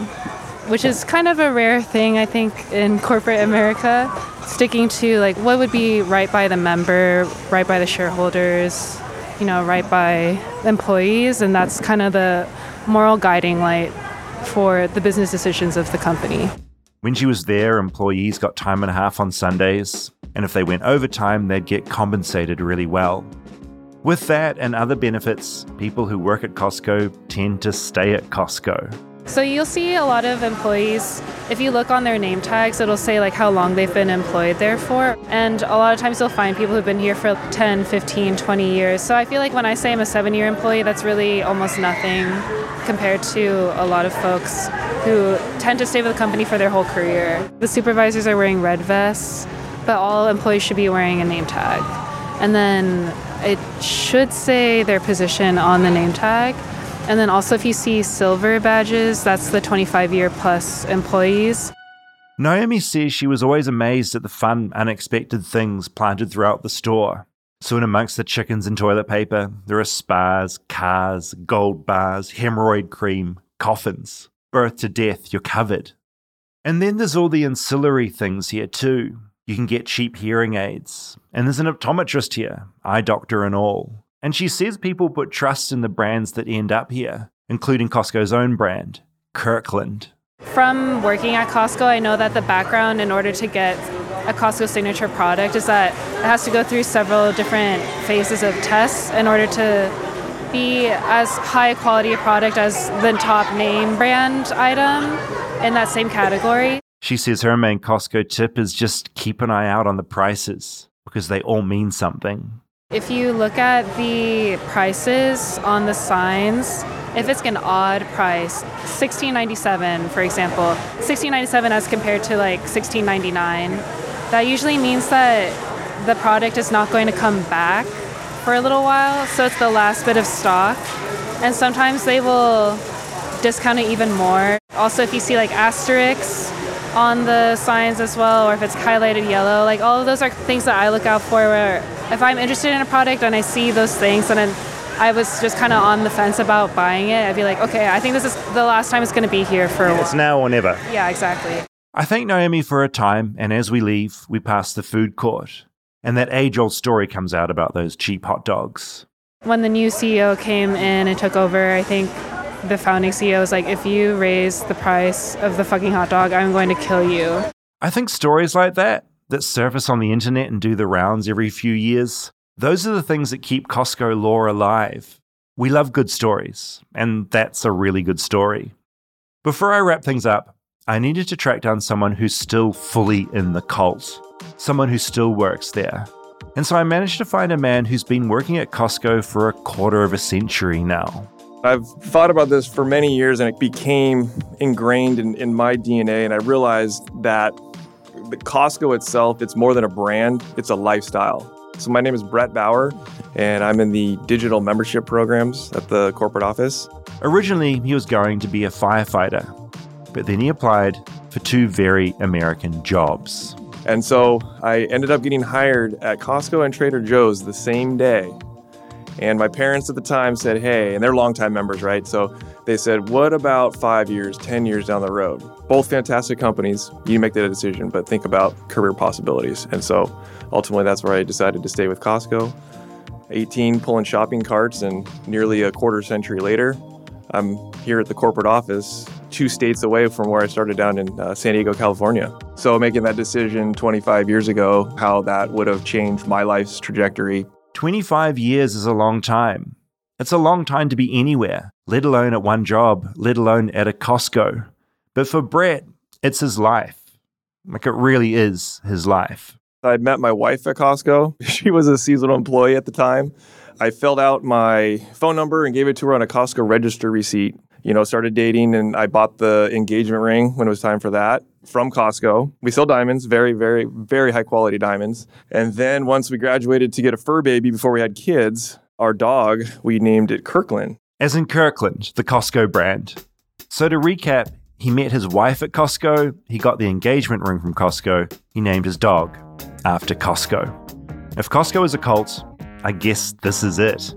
which is kind of a rare thing, I think, in corporate America. Sticking to like what would be right by the member, right by the shareholders, you know, right by employees, and that's kind of the moral guiding light for the business decisions of the company. When she was there, employees got time and a half on Sundays, and if they went overtime, they'd get compensated really well. With that and other benefits, people who work at Costco tend to stay at Costco. So you'll see a lot of employees, if you look on their name tags, it'll say like how long they've been employed there for. And a lot of times you'll find people who've been here for 10, 15, 20 years. So I feel like when I say I'm a seven year employee, that's really almost nothing compared to a lot of folks who tend to stay with the company for their whole career. The supervisors are wearing red vests, but all employees should be wearing a name tag. And then it should say their position on the name tag. And then also, if you see silver badges, that's the 25 year plus employees. Naomi says she was always amazed at the fun, unexpected things planted throughout the store. So, in amongst the chickens and toilet paper, there are spas, cars, gold bars, hemorrhoid cream, coffins. Birth to death, you're covered. And then there's all the ancillary things here, too. You can get cheap hearing aids. And there's an optometrist here, eye doctor and all. And she says people put trust in the brands that end up here, including Costco's own brand, Kirkland. From working at Costco, I know that the background in order to get a Costco signature product is that it has to go through several different phases of tests in order to be as high a quality a product as the top name brand item in that same category. She says her main Costco tip is just keep an eye out on the prices because they all mean something. If you look at the prices on the signs, if it's an odd price, 16.97 for example, 16.97 as compared to like 16.99, that usually means that the product is not going to come back for a little while, so it's the last bit of stock. And sometimes they will discount it even more. Also, if you see like asterisks on the signs as well, or if it's highlighted yellow, like all of those are things that I look out for where if I'm interested in a product and I see those things and then I was just kind of on the fence about buying it, I'd be like, okay, I think this is the last time it's going to be here for a while. It's now or never. Yeah, exactly. I thank Naomi for her time, and as we leave, we pass the food court. And that age old story comes out about those cheap hot dogs. When the new CEO came in and took over, I think the founding CEO was like, if you raise the price of the fucking hot dog, I'm going to kill you. I think stories like that, that surface on the internet and do the rounds every few years, those are the things that keep Costco lore alive. We love good stories, and that's a really good story. Before I wrap things up, I needed to track down someone who's still fully in the cult, someone who still works there. And so I managed to find a man who's been working at Costco for a quarter of a century now. I've thought about this for many years and it became ingrained in, in my DNA. And I realized that the Costco itself, it's more than a brand, it's a lifestyle. So my name is Brett Bauer, and I'm in the digital membership programs at the corporate office. Originally, he was going to be a firefighter, but then he applied for two very American jobs. And so I ended up getting hired at Costco and Trader Joe's the same day. And my parents at the time said, hey, and they're longtime members, right? So they said, what about five years, 10 years down the road? Both fantastic companies. You make that decision, but think about career possibilities. And so ultimately, that's where I decided to stay with Costco. 18 pulling shopping carts, and nearly a quarter century later, I'm here at the corporate office, two states away from where I started down in uh, San Diego, California. So, making that decision 25 years ago, how that would have changed my life's trajectory 25 years is a long time. It's a long time to be anywhere, let alone at one job, let alone at a Costco. But for Brett, it's his life. Like it really is his life. I'd met my wife at Costco. She was a seasonal employee at the time. I filled out my phone number and gave it to her on a Costco register receipt. You know, started dating and I bought the engagement ring when it was time for that from Costco. We sell diamonds, very, very, very high quality diamonds. And then once we graduated to get a fur baby before we had kids, our dog, we named it Kirkland. As in Kirkland, the Costco brand. So to recap, he met his wife at Costco, he got the engagement ring from Costco, he named his dog after Costco. If Costco is a cult, I guess this is it.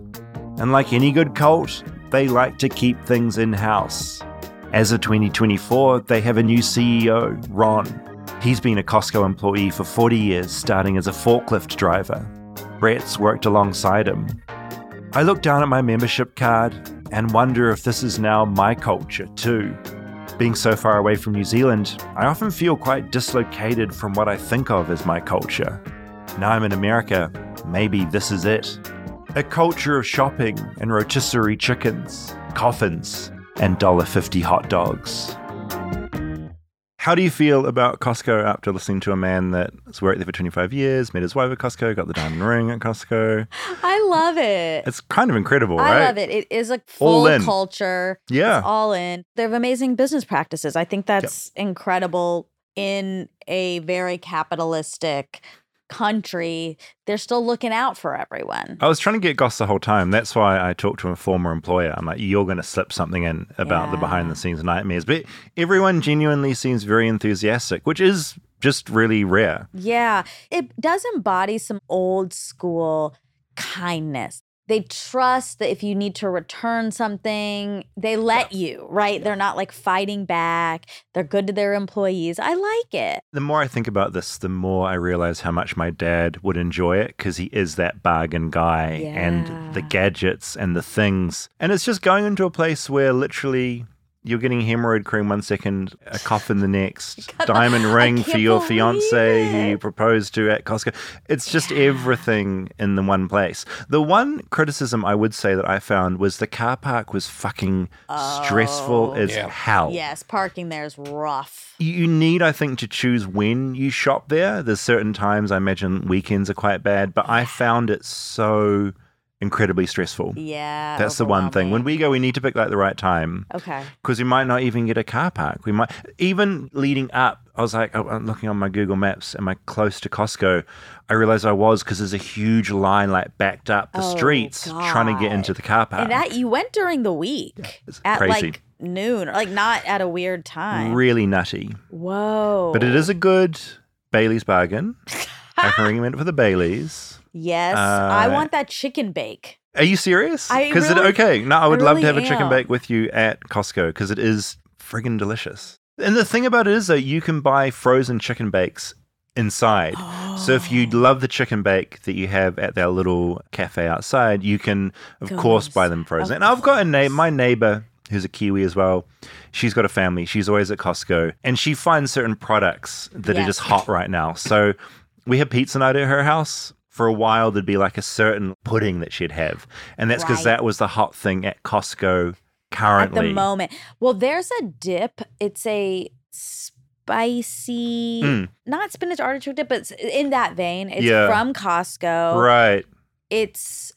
And like any good cult, they like to keep things in house. As of 2024, they have a new CEO, Ron. He's been a Costco employee for 40 years, starting as a forklift driver. Brett's worked alongside him. I look down at my membership card and wonder if this is now my culture too. Being so far away from New Zealand, I often feel quite dislocated from what I think of as my culture. Now I'm in America, maybe this is it. A culture of shopping and rotisserie chickens, coffins, and $1.50 hot dogs. How do you feel about Costco after listening to a man that's worked there for 25 years, met his wife at Costco, got the diamond ring at Costco? I love it. It's kind of incredible, I right? love it. It is a full culture. Yeah. It's all in. They have amazing business practices. I think that's incredible in a very capitalistic country. They're still looking out for everyone. I was trying to get Goss the whole time. That's why I talked to a former employer. I'm like, you're going to slip something in about the behind the scenes nightmares. But everyone genuinely seems very enthusiastic, which is just really rare. Yeah, it does embody some old school kindness. They trust that if you need to return something, they let you, right? They're not like fighting back. They're good to their employees. I like it. The more I think about this, the more I realize how much my dad would enjoy it because he is that bargain guy and the gadgets and the things. And it's just going into a place where literally you're getting hemorrhoid cream one second, a coffin the next, diamond ring for your fiance who you proposed to at Costco. It's just everything in the one place. The one criticism I would say that I found was the car park was fucking stressful oh. as hell. Yes, parking there is rough. You need, I think, to choose when you shop there. There's certain times, I imagine weekends are quite bad, but I found it so incredibly stressful. Yeah. That's the one thing. When we go, we need to pick like the right time Okay. because we might not even get a car park. We might even leading up. I was like, oh, I'm looking on my Google Maps. Am I close to Costco? I realized I was because there's a huge line like backed up the Oh, streets trying to get into the car park. And that you went during the week It's at crazy. like noon, or like not at a weird time. really nutty. Whoa. But it is a good Bailey's bargain. I can recommend it for the Baileys. Yes, I Uh, want that chicken bake. Are you serious? Because really- okay, no, I would I love to really have a chicken bake with you at Costco because it is friggin' delicious. And the thing about it is that you can buy frozen chicken bakes inside. So if you love the chicken bake that you have at that little cafe outside, you can of course buy them frozen. And I've got a name my neighbor who's a Kiwi as well. She's got a family. She's always at Costco and she finds certain products that are just hot right now. So we have pizza night at her house. For a while, there'd be like a certain pudding that she'd have. And that's because Right. that was the hot thing at Costco currently. At the moment. Well, there's a dip. It's a spicy, Mm. not spinach artichoke dip, but in that vein. It's Yeah. from Costco. Right. It's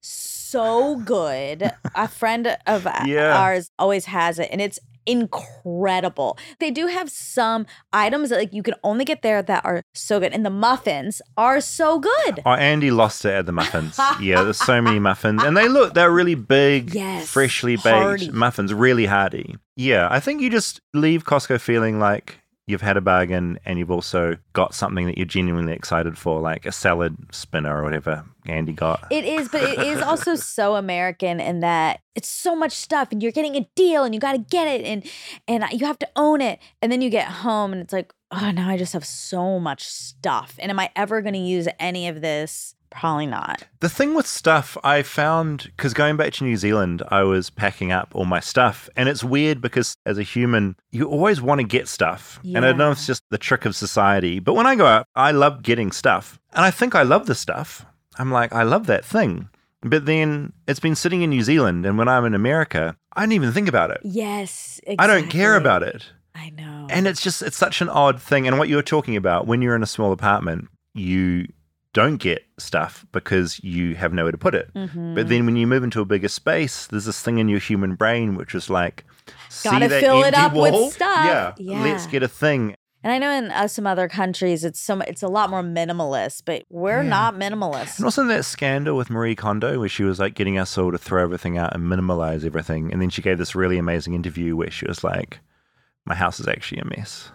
so good. a friend of Yeah. ours always has it, and it's incredible. They do have some items that like you can only get there that are so good, and the muffins are so good. Oh, Andy lost it at the muffins. yeah, there's so many muffins. And they look, they're really big, Yes, freshly baked muffins, really hearty. Yeah, I think you just leave Costco feeling like you've had a bargain and you've also got something that you're genuinely excited for, like a salad spinner or whatever Andy got. It is, but it is also so American in that it's so much stuff and you're getting a deal and you got to get it and and you have to own it. And then you get home and it's like, oh, now I just have so much stuff. And am I ever going to use any of this? Probably not. The thing with stuff, I found, because going back to New Zealand, I was packing up all my stuff. And it's weird because as a human, you always want to get stuff. And I don't know if it's just the trick of society. But when I go out, I love getting stuff. And I think I love the stuff. I'm like, I love that thing. But then it's been sitting in New Zealand, and when I'm in America, I don't even think about it. Yes, I don't care about it. I know. And it's just, it's such an odd thing. And what you were talking about, when you're in a small apartment, you don't get stuff because you have nowhere to put it. Mhm. But then when you move into a bigger space, there's this thing in your human brain which is like, see Gotta fill it up with stuff. Yeah, Yeah. let's get a thing. And I know in uh, some other countries, it's so it's a lot more minimalist, but we're Yeah. not minimalist. And also that scandal with Marie Kondo where she was like getting us all to throw everything out and minimalize everything. And then she gave this really amazing interview where she was like, my house is actually a mess.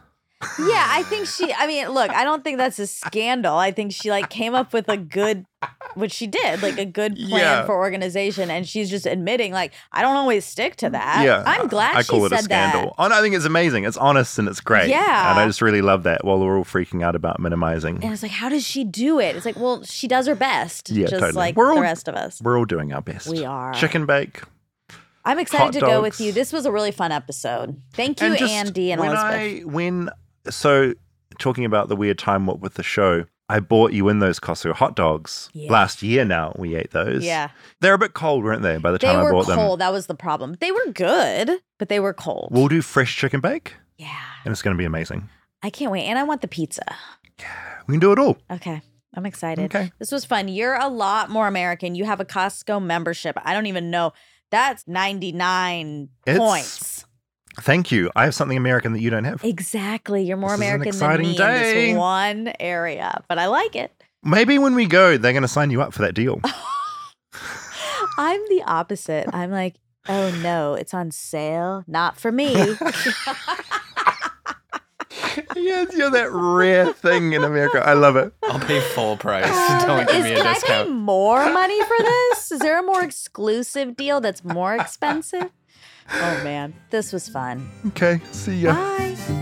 Yeah, I think she. I mean, look, I don't think that's a scandal. I think she like came up with a good, which she did, like a good plan Yeah. for organization, and she's just admitting, like, I don't always stick to that. yeah. I'm glad I she call it said a scandal. Oh, no, I think it's amazing. It's honest and it's great. Yeah. And I just really love that while we're all freaking out about minimizing. And it's like, how does she do it? It's like, well, she does her best, Yeah, just totally. like We're all, the rest of us. We're all doing our best. We are. Chicken bake. I'm excited hot to go with you. This was a really fun episode. Thank you, And Andy and when Elizabeth. I when so talking about the weird time what with the show, I bought you in those Costco hot dogs Yeah. last year. Now we ate those. Yeah. they're a bit cold, weren't they? By the they time I were bought cold. them, That was the problem. They were good, but they were cold. we'll do fresh chicken bake. Yeah, and it's going to be amazing. I can't wait. And I want the pizza. Yeah, We can do it all. Okay. I'm excited. Okay. This was fun. You're a lot more American. You have a Costco membership. I don't even know. That's 99 It's- points. Thank you. I have something American that you don't have. Exactly. You're more This is an American than exciting me in day. this one area, but I like it. Maybe when we go, they're going to sign you up for that deal. I'm the opposite. I'm like, oh no, it's on sale. Not for me. yes, you're that rare thing in America. I love it. I'll pay full price. Um, don't give Is, me a can I pay discount. more money for this? Is there a more exclusive deal that's more expensive? Oh man, this was fun. Okay, see ya. Bye.